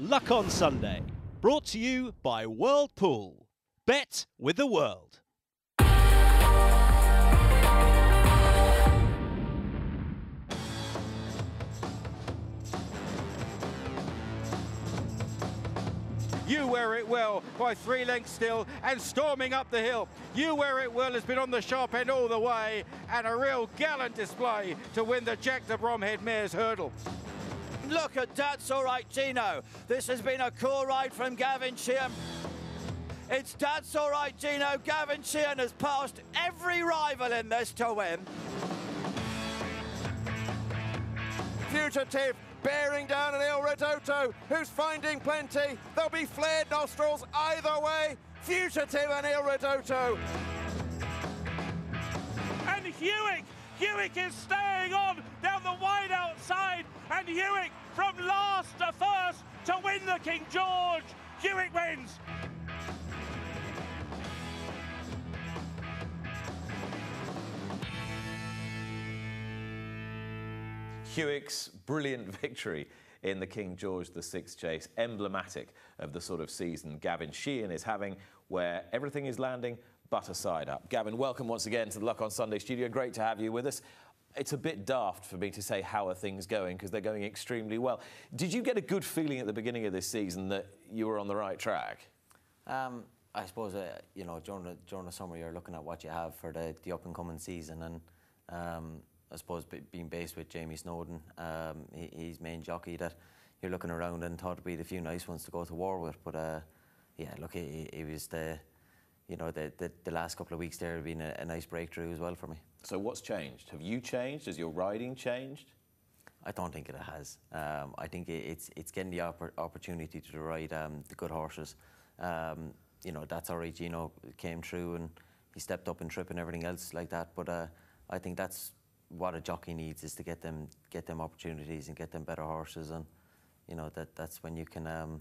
Luck on Sunday. Brought to you by World Pool. Bet with the world. You Wear It Well by three lengths still and storming up the hill. You Wear It Well has been on the sharp end all the way and a real gallant display to win the Jack de Bromhead Mares Hurdle. Look at Datsalrightgino. This has been a cool ride from Gavin Sheehan. It's Datsalrightgino. Gavin Sheehan has passed every rival in this to win. Fugitif bearing down an Il Ridoto who's finding plenty. There'll be flared nostrils either way. Fugitif and Il Ridoto. And Hewick, Hewick is staying on down the wide outside. And Hewick from last to first to win the King George. Hewick wins. Hewick's brilliant victory in the King George VI chase, emblematic of the sort of season Gavin Sheehan is having, where everything is landing but a side up. Gavin, welcome once again to the Luck on Sunday studio. Great to have you with us. It's a bit daft for me to say how are things going because they're going extremely well. Did you get a good feeling at the beginning of this season that you were on the right track? Um, I suppose uh, you know during the, during the summer you're looking at what you have for the, the up and coming season, and um, I suppose being based with Jamie Snowden, um, he, he's main jockey that you're looking around and thought it'd be the few nice ones to go to war with. But uh, yeah, look, he, he, was the you know the, the, the last couple of weeks there have been a, a nice breakthrough as well for me. So what's changed? Have you changed? Has your riding changed? I don't think it has. Um, I think it's it's getting the oppor opportunity to ride um, the good horses. Um, you know, Datsalrightgino came through and he stepped up and trip and everything else like that. But uh, I think that's what a jockey needs is to get them get them opportunities and get them better horses, and you know that that's when you can um,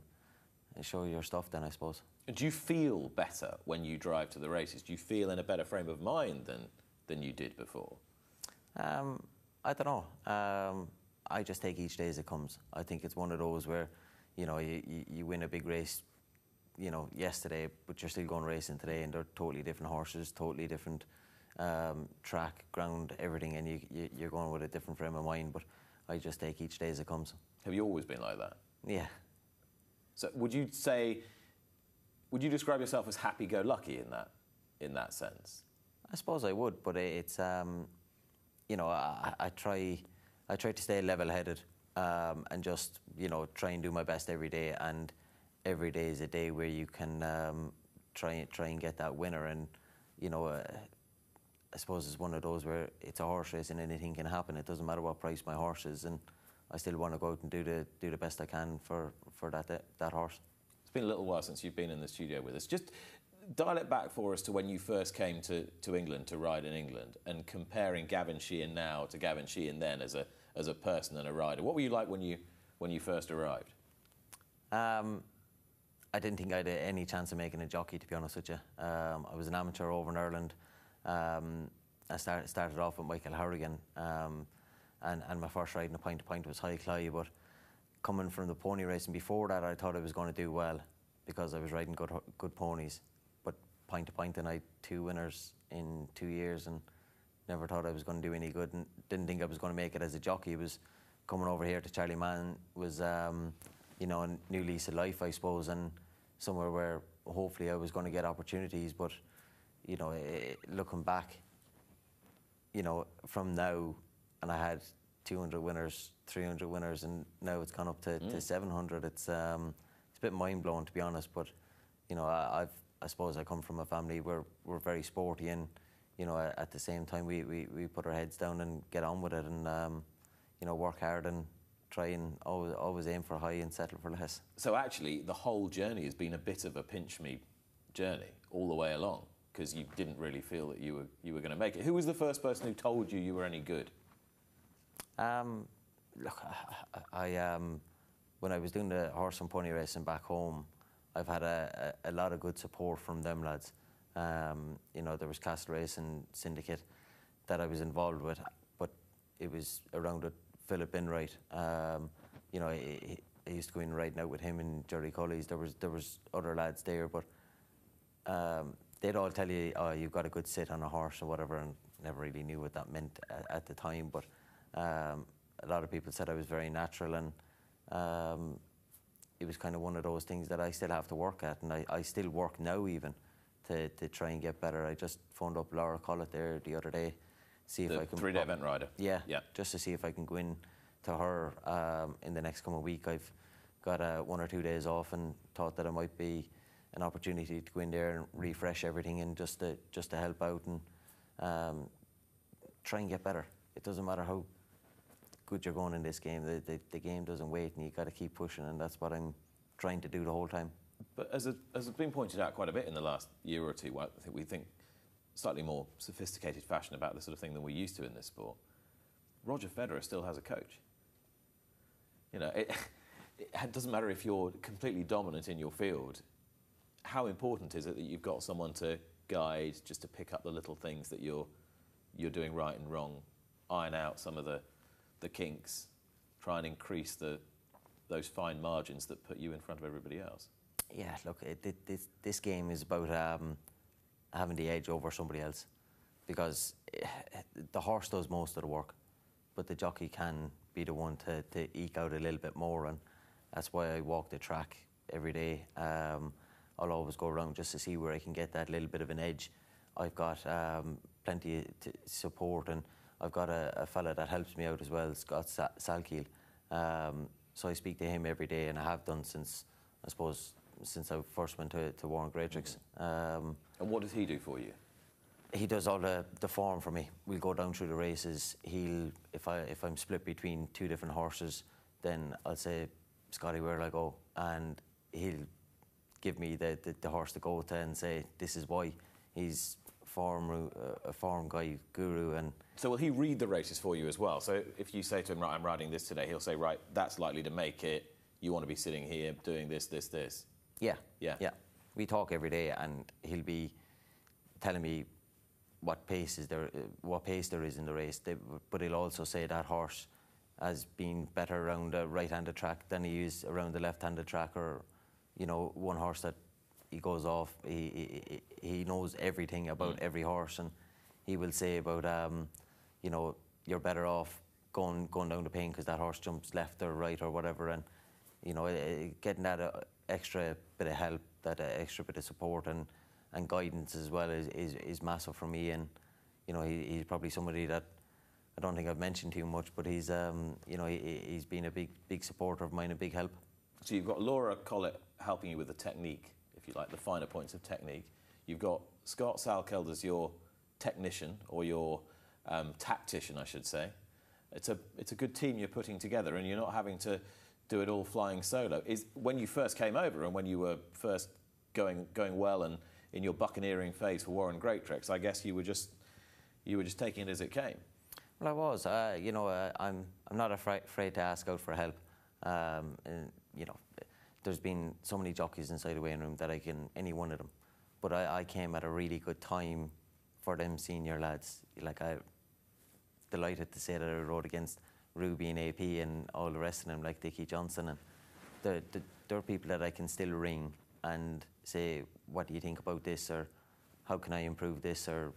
show your stuff. Then I suppose. Do you feel better when you drive to the races? Do you feel in a better frame of mind than than you did before? Um, I don't know. Um, I just take each day as it comes. I think it's one of those where, you know, you, you, you win a big race, you know, yesterday, but you're still going racing today, and they're totally different horses, totally different um, track, ground, everything, and you, you, you're going with a different frame of mind. But I just take each day as it comes. Have you always been like that? Yeah. So would you say, would you describe yourself as happy-go-lucky in that, in that sense? I suppose I would, but it's, um, you know, I, I, try, I try to stay level-headed um, and just, you know, try and do my best every day. And every day is a day where you can um, try, try and get that winner. And, you know, uh, I suppose it's one of those where it's a horse race and anything can happen. It doesn't matter what price my horse is, and I still want to go out and do the do the best I can for for that that horse. It's been a little while since you've been in the studio with us. Just dial it back for us to when you first came to, to England to ride in England and comparing Gavin Sheehan now to Gavin Sheehan then as a as a person and a rider. What were you like when you when you first arrived? Um, I didn't think I had any chance of making a jockey, to be honest with you. Um, I was an amateur over in Ireland. Um, I start, started off with Michael Hourigan, um, and, and my first ride in a point to point was High Cly. But coming from the pony racing before that, I thought I was going to do well because I was riding good good ponies. But point to point, and I had two winners in two years, and never thought I was going to do any good, and didn't think I was going to make it as a jockey. It was coming over here to Charlie Mann was, um, you know, a new lease of life, I suppose, and somewhere where hopefully I was going to get opportunities, but you know, eh, looking back, you know, from now, and I had 200 winners, 300 winners, and now it's gone up to, mm. to 700. It's um, it's a bit mind blowing to be honest, but you know, I, have I suppose I come from a family where we're very sporty, and you know, at the same time we, we, we put our heads down and get on with it, and um, you know, work hard and try and always, always aim for high and settle for less. So actually, the whole journey has been a bit of a pinch me journey all the way along because you didn't really feel that you were you were going to make it. Who was the first person who told you you were any good? Um, look, I, I um, when I was doing the horse and pony racing back home, I've had a, a, a lot of good support from them lads. Um, you know, there was Castle Racing Syndicate that I was involved with, but it was around it Philip Enright. Um, you know, he, I used to go in riding out with him and Jerry Cully's. There was there was other lads there, but um, they'd all tell you, "Oh, you've got a good sit on a horse or whatever," and never really knew what that meant at, at the time. But um, a lot of people said I was very natural, and um, it was kind of one of those things that I still have to work at, and I, I still work now even to, to try and get better. I just phoned up Laura Collett there the other day, see if The I can three-day event rider. Yeah, Yeah. just to see if I can go in to her um, in the next coming week. I've got uh, one or two days off and thought that it might be an opportunity to go in there and refresh everything and just to just to help out and um, try and get better. It doesn't matter how good you're going in this game. The, the, the game doesn't wait, and you got to keep pushing, and that's what I'm trying to do the whole time. But as, as has been pointed out quite a bit in the last year or two, I think we think slightly more sophisticated fashion about this sort of thing than we used to in this sport. Roger Federer still has a coach. You know, it, it doesn't matter if you're completely dominant in your field. How important is it that you've got someone to guide, just to pick up the little things that you're you're doing right and wrong, iron out some of the the kinks, try and increase the those fine margins that put you in front of everybody else. Yeah, look, it, this this game is about um, having the edge over somebody else, because eh, the horse does most of the work, but the jockey can be the one to, to eke out a little bit more, and that's why I walk the track every day. Um, I'll always go around just to see where I can get that little bit of an edge. I've got um, plenty of support, and I've got a, a fella that helps me out as well, Scott Sa- Salkeld. Um, so I speak to him every day, and I have done since I suppose since I first went to, to Warren Greatrex. Um, And what does he do for you? he does all the, the form for me. We'll go down through the races. He'll if I if I'm split between two different horses, then I'll say, Scotty, where will I go? And he'll give me the, the, the horse to go to and say, this is why. He's form uh, a form guy guru and So will he read the races for you as well? So if you say to him, right, I'm riding this today, he'll say, right, that's likely to make it. You want to be sitting here doing this, this, this. Yeah. Yeah. Yeah. We talk every day, and he'll be telling me what pace is there, uh, what pace there is in the race. They, but he'll also say that horse has been better around the right-handed track than he is around the left-handed track, or you know, one horse that he goes off. He he, he knows everything about every horse, and he will say about um, you know, you're better off going going down the pane because that horse jumps left or right or whatever, and you know, eh, getting that uh, extra bit of help, that uh, extra bit of support and, and guidance as well is, is, is massive for me. And you know, he, he's probably somebody that I don't think I've mentioned too much, but he's um, you know he, he's been a big big supporter of mine, a big help. So you've got Laura Collett helping you with the technique, you like, the finer points of technique. You've got Scott Salkeld as your technician or your um, tactician, I should say. It's a it's a good team you're putting together, and you're not having to do it all flying solo. Is when you first came over and when you were first going going well and in your buccaneering phase for Warren Greatrex, I guess you were just you were just taking it as it came. Well, I was. Uh, you know, uh, I'm I'm not afraid, afraid to ask out for help. Um, and you know, there's been so many jockeys inside the weighing room that I can any one of them. But I, I came at a really good time for them senior lads. Like I delighted to say that I rode against Ruby and AP and all the rest of them, like Dickie Johnson, and they're, they're, they're people that I can still ring and say, "What do you think about this?" or "How can I improve this?" or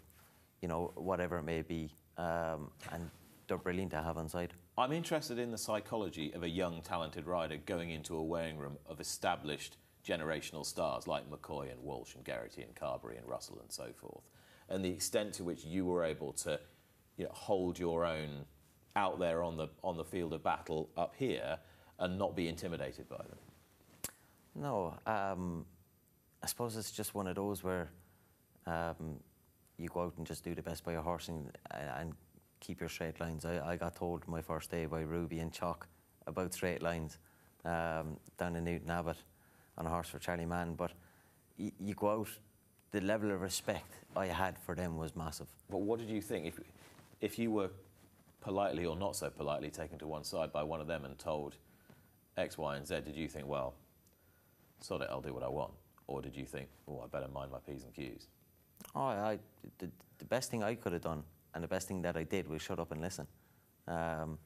you know, whatever it may be. Um, and they're brilliant to have on side. I'm interested in the psychology of a young, talented rider going into a weighing room of established generational stars like McCoy and Walsh and Geraghty and Carberry and Russell and so forth, and the extent to which you were able to you know, hold your own out there on the, on the field of battle up here and not be intimidated by them. No, um, I suppose it's just one of those where um, you go out and just do the best by your horse and, and keep your straight lines. I, I got told my first day by Ruby and Choc about straight lines um, down in Newton Abbot on a horse for Charlie Mann, but y- you go out, the level of respect I had for them was massive. But what did you think if, if you were politely or not so politely taken to one side by one of them and told X, Y, and Z? Did you think, well, sod it, I'll do what I want? Or did you think, oh, I better mind my P's and Q's? Oh, I, the, the best thing I could have done, and the best thing that I did was shut up and listen. Um,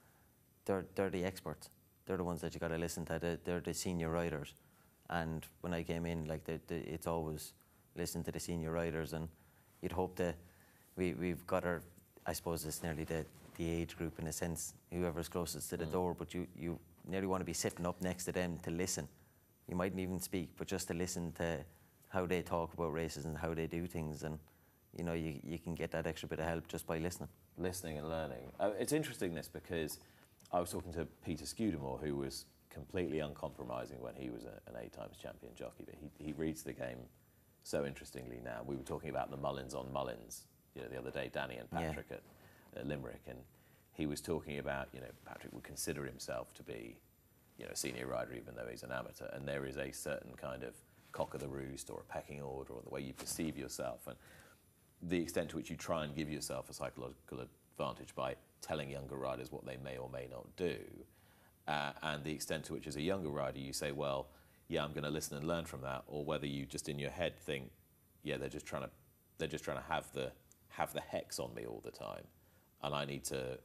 they're, they're the experts. they're the ones that you got to listen to. They're, they're, the senior writers. and when I came in, like the, the, it's always listen to the senior writers, and you'd hope that we we've got our, I suppose it's nearly the the age group in a sense, whoever's closest to the mm. door, but you you nearly want to be sitting up next to them to listen. You mightn't even speak, but just to listen to how they talk about races and how they do things, and you know you you can get that extra bit of help just by listening. Listening and learning. Uh, it's interesting this because I was talking to Peter Scudamore, who was completely uncompromising when he was a, an eight times champion jockey, but he, he reads the game so interestingly now. We were talking about the Mullins on Mullins you know, the other day, Danny and Patrick yeah. at uh, Limerick, and he was talking about, you know, Patrick would consider himself to be, you know, a senior rider even though he's an amateur, and there is a certain kind of cock of the roost or a pecking order or the way you perceive yourself, and the extent to which you try and give yourself a psychological advantage by telling younger riders what they may or may not do, uh, and the extent to which, as a younger rider, you say, well, yeah, I'm going to listen and learn from that, or whether you just in your head think, yeah, they're just trying to, they're just trying to have the have the hex on me all the time, and I need to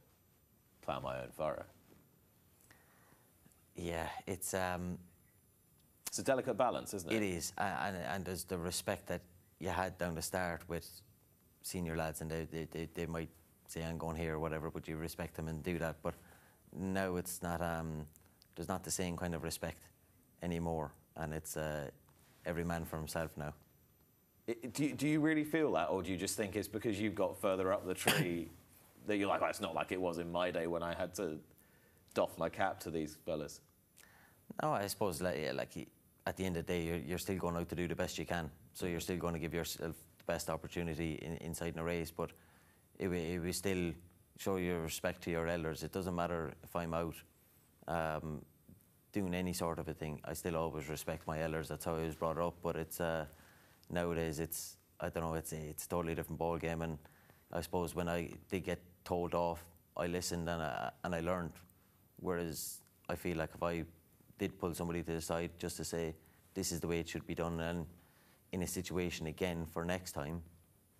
plough my own furrow. Yeah, it's um, it's a delicate balance, isn't it? It is, and, and there's the respect that you had down the start with senior lads, and they, they, they, they might say I'm going here or whatever, but you respect them and do that. But now it's not. Um, there's not the same kind of respect anymore, and it's uh, every man for himself now. Do you, do you really feel that, or do you just think it's because you've got further up the tree that you're like, oh, it's not like it was in my day when I had to doff my cap to these fellas? No, I suppose like, yeah, like at the end of the day, you're, you're, still going out to do the best you can. So you're still going to give yourself best opportunity in, inside in a race. But it, it will still show your respect to your elders. It doesn't matter if I'm out um, doing any sort of a thing. I still always respect my elders. That's how I was brought up. But it's uh, nowadays it's I don't know it's it's a totally different ball game and I suppose when I did get told off I listened and I, and I learned whereas I feel like if I did pull somebody to the side just to say this is the way it should be done and in a situation again for next time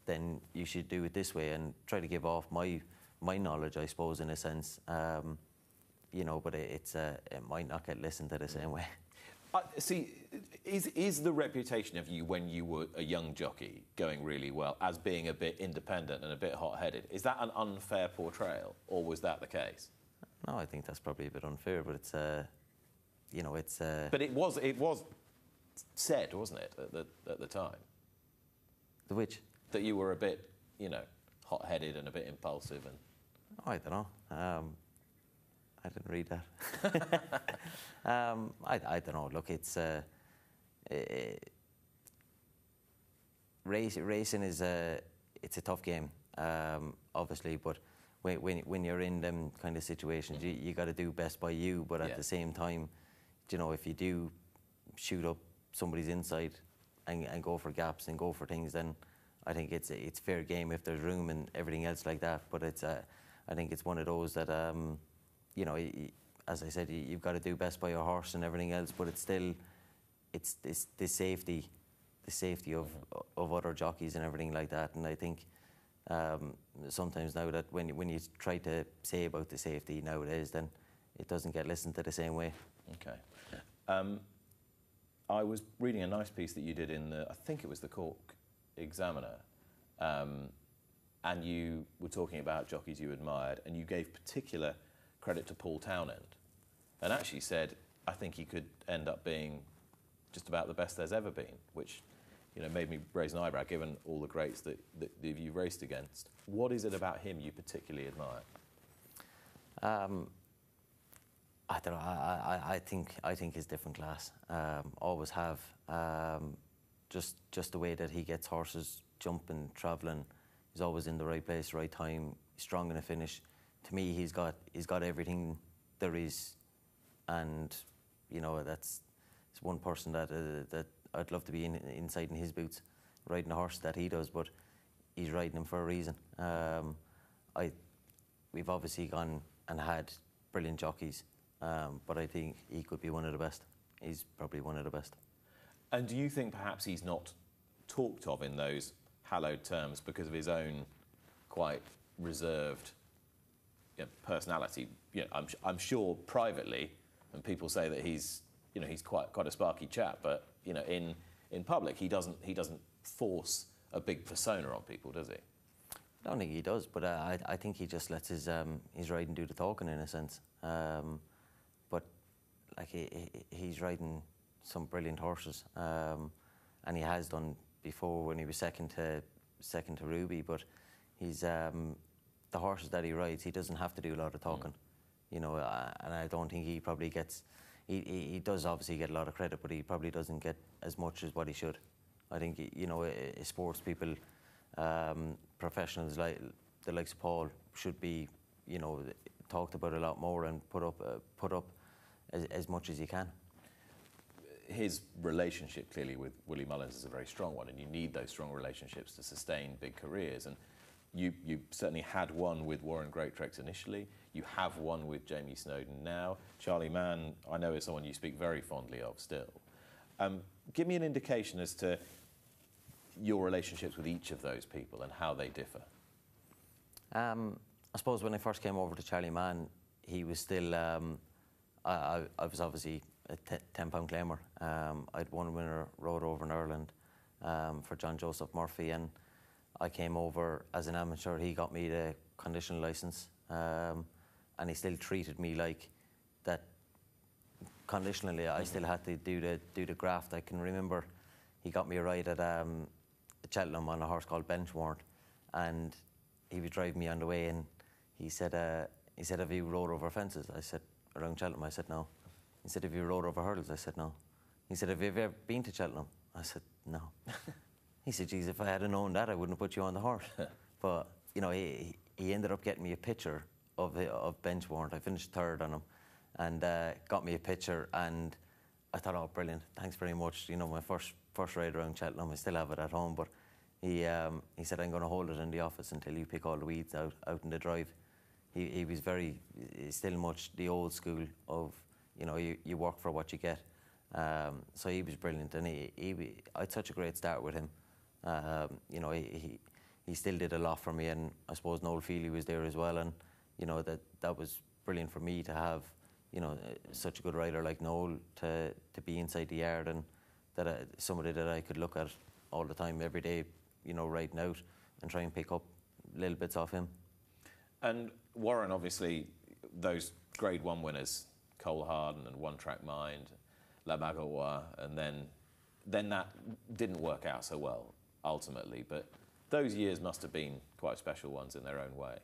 then you should do it this way and try to give off my my knowledge I suppose in a sense um, you know but it, it's uh, it might not get listened to the same way Uh, see, is, is the reputation of you when you were a young jockey going really well as being a bit independent and a bit hot headed, is that an unfair portrayal or was that the case? No, I think that's probably a bit unfair, but it's, uh, you know, it's. Uh... But it was, it was said, wasn't it, at the, at the time? The which? That you were a bit, you know, hot headed and a bit impulsive and. I don't know. Um, I didn't read that. um, I, I, don't know. Look, it's uh, uh, race, racing is a it's a tough game, um, obviously. But when, when, when you're in them kind of situations, you, you got to do best by you. But at yeah. the same time, you know, if you do shoot up somebody's inside and, and go for gaps and go for things, then I think it's it's fair game if there's room and everything else like that. But it's uh, I think it's one of those that. Um, you know, as I said, you've got to do best by your horse and everything else, but it's still, it's, it's the safety, the safety of, of other jockeys and everything like that. And I think um, sometimes now that when, when you try to say about the safety nowadays, then it doesn't get listened to the same way. Okay. Um, I was reading a nice piece that you did in the, I think it was the Cork Examiner, um, and you were talking about jockeys you admired, and you gave particular credit to Paul Townend, and actually said, I think he could end up being just about the best there's ever been, which you know, made me raise an eyebrow given all the greats that, that, that you've raced against. What is it about him you particularly admire? Um, I don't know. I, I, I, think I think he's different class. Um, always have. Um, just just the way that he gets horses jumping, travelling. He's always in the right place, right time. Strong in a finish to me, he's got he's got everything there is, and you know that's it's one person that uh, that I'd love to be in, inside in his boots, riding a horse that he does, but he's riding him for a reason. Um, I we've obviously gone and had brilliant jockeys, um, but I think he could be one of the best. He's probably one of the best. And do you think perhaps he's not talked of in those hallowed terms because of his own quite reserved you know, personality. You know, I'm, I'm sure privately and people say that he's, you know, he's quite quite a sparky chap, but you know, in in public, he doesn't he doesn't force a big persona on people, does he? I don't think he does, but uh, I, I think he just lets his um, his riding do the talking in a sense. Um, like he, he, he's riding some brilliant horses, um, and he has done before when he was second to second to Ruby. But he's um, the horses that he rides. He doesn't have to do a lot of talking, you know. Uh, and I don't think he probably gets. He, he, he does obviously get a lot of credit, but he probably doesn't get as much as what he should. I think you know, sports people, um, professionals like the likes of Paul should be, you know, talked about a lot more and put up uh, put up as, as much as he can. His relationship clearly with Willie Mullins is a very strong one, and you need those strong relationships to sustain big careers. And you, you certainly had one with Warren Greatrex initially. You have one with Jamie Snowden now. Charlie Mann, I know is someone you speak very fondly of still. Um, give me an indication as to your relationships with each of those people and how they differ. Um, I suppose when I first came over to Charlie Mann, he was still. Um, I, I, I, was obviously a t- ten pound claimer. Um, I'd one winner rode over in Ireland um, for John Joseph Murphy, and I came over as an amateur. He got me the conditional license, um, and he still treated me like that. Conditionally, I still had to do the do the graft. I can remember he got me a ride at um, Cheltenham on a horse called Benchwarrant, and he was driving me on the way, and he said, uh, he said, "Have you rode over fences?" I said, "Around Cheltenham." I said, "No." He said, "Have you rode over hurdles?" I said, "No." He said, "Have you ever been to Cheltenham?" I said, "No." he said, "Geez, if I had known that, I wouldn't have put you on the horse." but you know, he he ended up getting me a picture of of Benchwarrant. I finished third on him, and uh, got me a picture, and I thought, "Oh, brilliant! Thanks very much." You know, my first first ride around Cheltenham. I still have it at home, but he um, he said, "I'm going to hold it in the office until you pick all the weeds out out in the drive." He he was very still much the old school of you know you, you work for what you get. Um, so he was brilliant, and he, he I had such a great start with him. Um, you know he, he he still did a lot for me, and I suppose Noel Fehily was there as well, and you know that that was brilliant for me to have you know such a good rider like Noel to to be inside the yard and that I, somebody that I could look at all the time, every day, you know, writing out and try and pick up little bits off him. And Warren, obviously, those Grade One winners, Cole Harden and One Track Mind, La Magloire, and then then that didn't work out so well ultimately. But those years must have been quite special ones in their own way.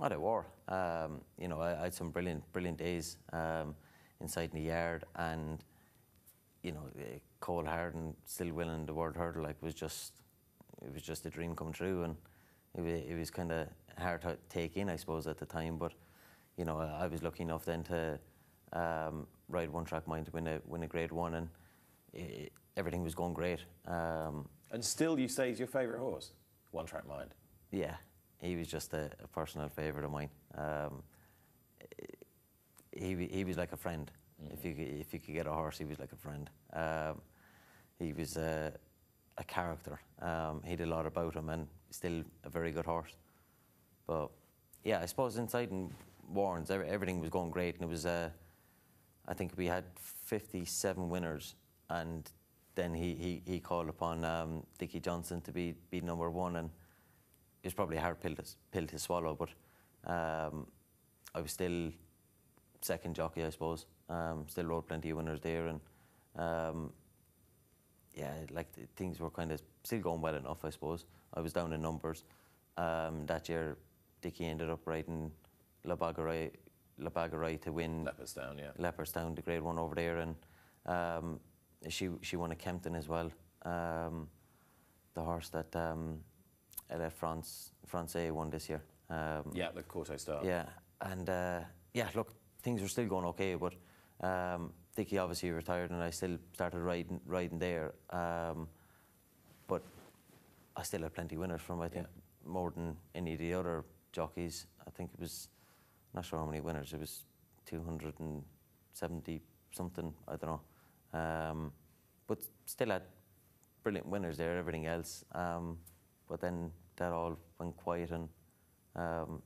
Oh, they were. Um, you know, I, I, had some brilliant, brilliant days um, inside in the yard, and you know, eh, Cole Harden still winning the world hurdle like was just it was just a dream come true, and it it was kind of hard to take in, I suppose, at the time. But you know, I was lucky enough then to um, ride one track mind to win a win a Grade One, and it, everything was going great. Um, and still, you say he's your favourite horse, One Track Mind. Yeah, he was just a, a personal favourite of mine. Um, he he was like a friend. Mm-hmm. If you if you could get a horse, he was like a friend. Um, he was a, a character. Um, he did a lot about him, and still a very good horse. But yeah, I suppose inside in Warren's, everything was going great, and it was. Uh, I think we had 57 winners, and then he, he, he called upon um, Dickie Johnson to be, be number one, and it was probably a hard pill to, pill to swallow, but um, I was still second jockey, I suppose. Um, still rode plenty of winners there, and um, yeah, like things were kind of still going well enough, I suppose. I was down in numbers. Um, that year, Dickie ended up riding La Bague Au Roi, to win Leopardstown, yeah. Leopardstown, the Grade One over there, and um, she she won a Kempton as well. Um, the horse that um, France France A won this year. Um, yeah, the Kauto Star. Yeah, and uh, yeah, look, things were still going okay, but um, Dickie obviously retired, and I still started riding riding there. Um, but I still had plenty of winners from I think yeah. more than any of the other jockeys. I think it was not sure how many winners. It was 270 something. I don't know. Um, but still had brilliant winners there. Everything else, um, but then that all went quiet and. Um,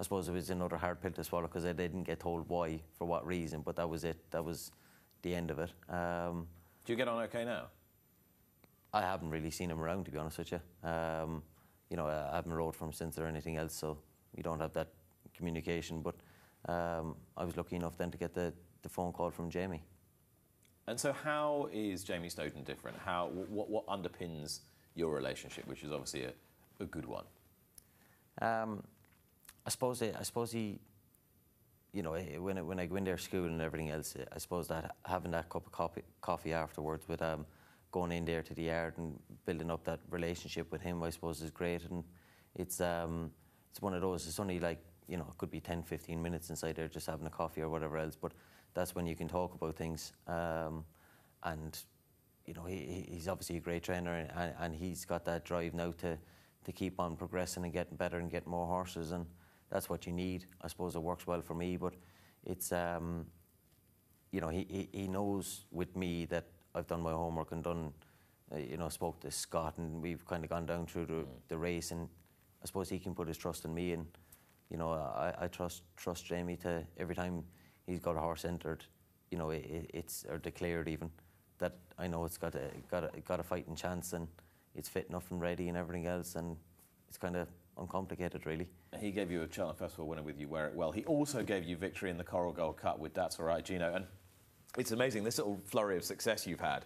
I suppose it was another hard pill to swallow because I didn't get told why, for what reason, but that was it. That was the end of it. Um, Do you get on okay now? I haven't really seen him around, to be honest with you. Um, you know, I haven't rode from him since or anything else, so we don't have that communication. But um, I was lucky enough then to get the, the phone call from Jamie. And so, how is Jamie Snowden different? How what, what underpins your relationship, which is obviously a, a good one? Um, I suppose I suppose he, you know, when I, when I go in there school and everything else, I suppose that having that cup of coffee, coffee afterwards with um, going in there to the yard and building up that relationship with him, I suppose is great. And it's um, it's one of those. It's only like you know, it could be 10, 15 minutes inside there just having a coffee or whatever else, but that's when you can talk about things. Um, and you know, he, he's obviously a great trainer, and, and he's got that drive now to to keep on progressing and getting better and getting more horses and that's what you need. I suppose it works well for me, but it's um, you know he, he, he knows with me that I've done my homework and done uh, you know spoke to Scott and we've kind of gone down through the, mm. the race and I suppose he can put his trust in me and you know I, I trust trust Jamie to every time he's got a horse entered you know it, it's or declared even that I know it's got a got a, got a fighting chance and it's fit enough and ready and everything else and it's kind of uncomplicated, really. He gave you a Cheltenham Festival winner with You Wear It Well. He also gave you victory in the Coral Gold Cup with Datsalrightgino. And it's amazing, this little flurry of success you've had.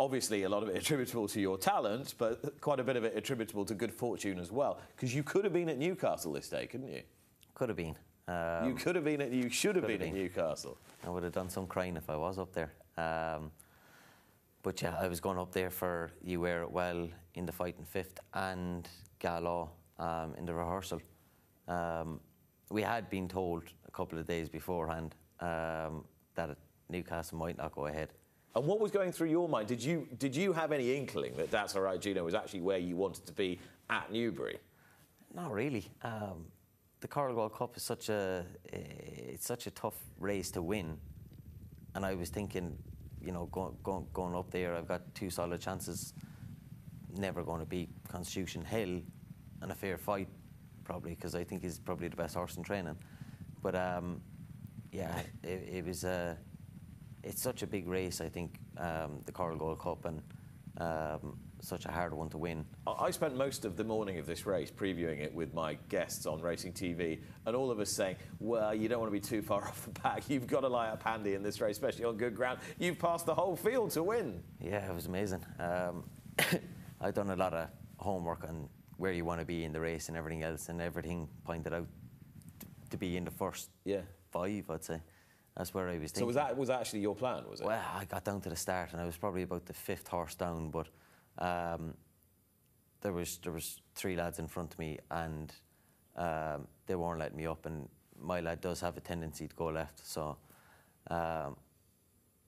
Obviously, a lot of it attributable to your talent, but quite a bit of it attributable to good fortune as well. Because you could have been at Newcastle this day, couldn't you? Could have been. Um, you could have been at. You should have been, been, at Newcastle. I would have done some crying if I was up there. Um, but yeah, I was going up there for You Wear It Well in the fighting fifth and Gala um, in the rehearsal. Um, we had been told a couple of days beforehand um, that Newcastle might not go ahead. And what was going through your mind? Did you did you have any inkling that Datsalrightgino, was actually where you wanted to be at Newbury? Not really. Um, the Coral Gold Cup is such a it's such a tough race to win, and I was thinking, you know, going going, going up there, I've got two solid chances. Never going to beat Constitution Hill, and a fair fight, probably, because I think he's probably the best horse in training. But um, yeah, it, it was a. It's such a big race, I think, um, the Coral Gold Cup, and um, such a hard one to win. I spent most of the morning of this race previewing it with my guests on Racing TV, and all of us saying, well, you don't want to be too far off the pack. You've got to lie up handy in this race, especially on good ground. You've passed the whole field to win. Yeah, it was amazing. Um, I've done a lot of homework on where you want to be in the race and everything else, and everything pointed out to, to be in the first yeah. five, I'd say. That's where I was thinking. So was that was that actually your plan? Was it? Well, I got down to the start, and I was probably about the fifth horse down, but um, there was there was three lads in front of me, and um, they weren't letting me up. And my lad does have a tendency to go left, so um,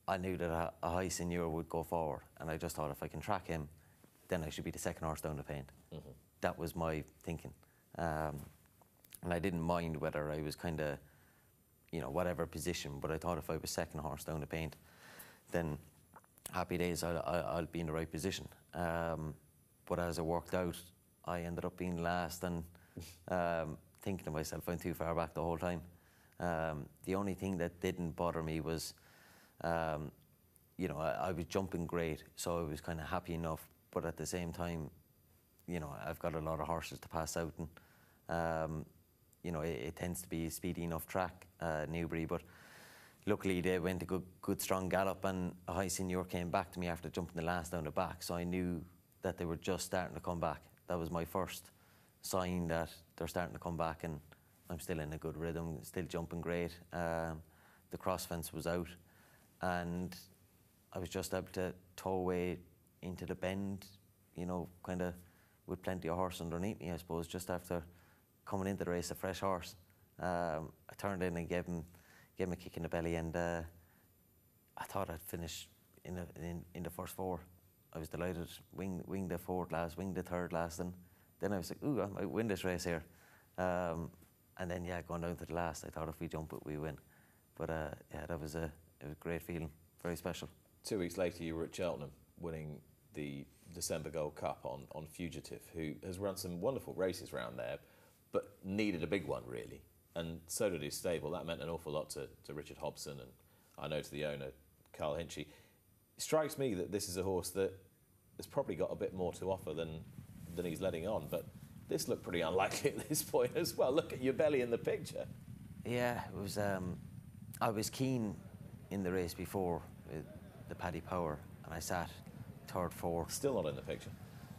I knew that a, a, high senior would go forward, and I just thought if I can track him, then I should be the second horse down the paint. Mm-hmm that was my thinking. Um, and I didn't mind whether I was kind of, you know, whatever position, but I thought if I was second horse down the paint, then happy days, I'll, I'll be in the right position. Um, but as it worked out, I ended up being last and um, thinking to myself, I'm too far back the whole time. Um, the only thing that didn't bother me was, um, you know, I, I was jumping great, so I was kind of happy enough. But at the same time, you know, I've got a lot of horses to pass out, and um, you know, it, it, tends to be a speedy enough track, uh, Newbury. But luckily, they went a good, good strong gallop, and a high senior came back to me after jumping the last down the back. So I knew that they were just starting to come back. That was my first sign that they're starting to come back, and I'm still in a good rhythm, still jumping great. Um, the cross fence was out, and I was just able to tow away into the bend, you know, kind of with plenty of horse underneath me, I suppose, just after coming into the race, a fresh horse. Um, I turned in and gave him, gave him a kick in the belly, and uh, I thought I'd finish in the, in, in the first four. I was delighted. Wing, wing the fourth last, wing the third last, and then I was like, ooh, I might win this race here. Um, and then, yeah, going down to the last, I thought if we jump it, we win. But uh, yeah, that was a, it was a great feeling, very special. Two weeks later, you were at Cheltenham winning the December Gold Cup on, on Fugitif, who has run some wonderful races around there. But needed a big one really, and so did his stable. That meant an awful lot to, to Richard Hobson and I know to the owner Carl Hinchy. It strikes me that this is a horse that has probably got a bit more to offer than than he's letting on, but this looked pretty unlikely at this point as well. Look at your belly in the picture. Yeah, it was. Um, I was keen in the race before with the Paddy Power, and I sat third, fourth. Still not in the picture.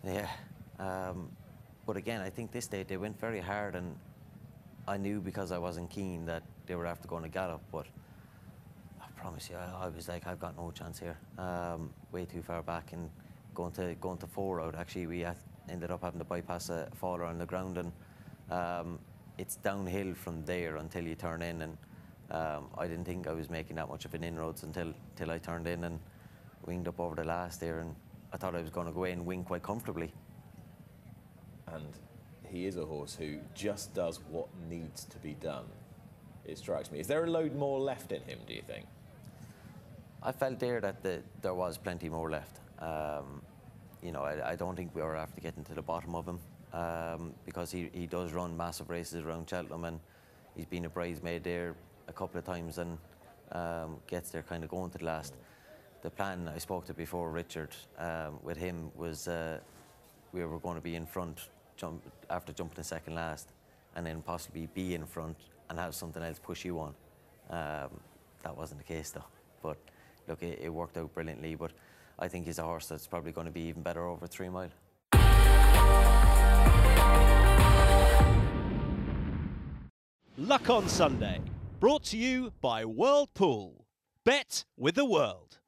Yeah, um, but again, I think this day they went very hard, and I knew because I wasn't keen that they were after going to gallop. But I promise you, I, I was like, I've got no chance here. Um, way too far back and going to going to four out. Actually, we ended up having to bypass a faller on the ground, and um, it's downhill from there until you turn in. And um, I didn't think I was making that much of an inroads until until I turned in and winged up over the last there, and I thought I was going to go in and wing quite comfortably. And he is a horse who just does what needs to be done. It strikes me. Is there a load more left in him? Do you think? I felt there that the, there was plenty more left. Um, you know, I, I, don't think we were after getting to the bottom of him um, because he, he does run massive races around Cheltenham and he's been a bridesmaid there a couple of times and um, gets there kind of going to the last. The plan I spoke to before, Richard, um, with him was uh, we were going to be in front jump, after jumping the second last and then possibly be in front and have something else push you on. Um, that wasn't the case though. But look, it, it worked out brilliantly. But I think he's a horse that's probably going to be even better over three mile. Luck on Sunday, brought to you by World Pool. Bet with the world.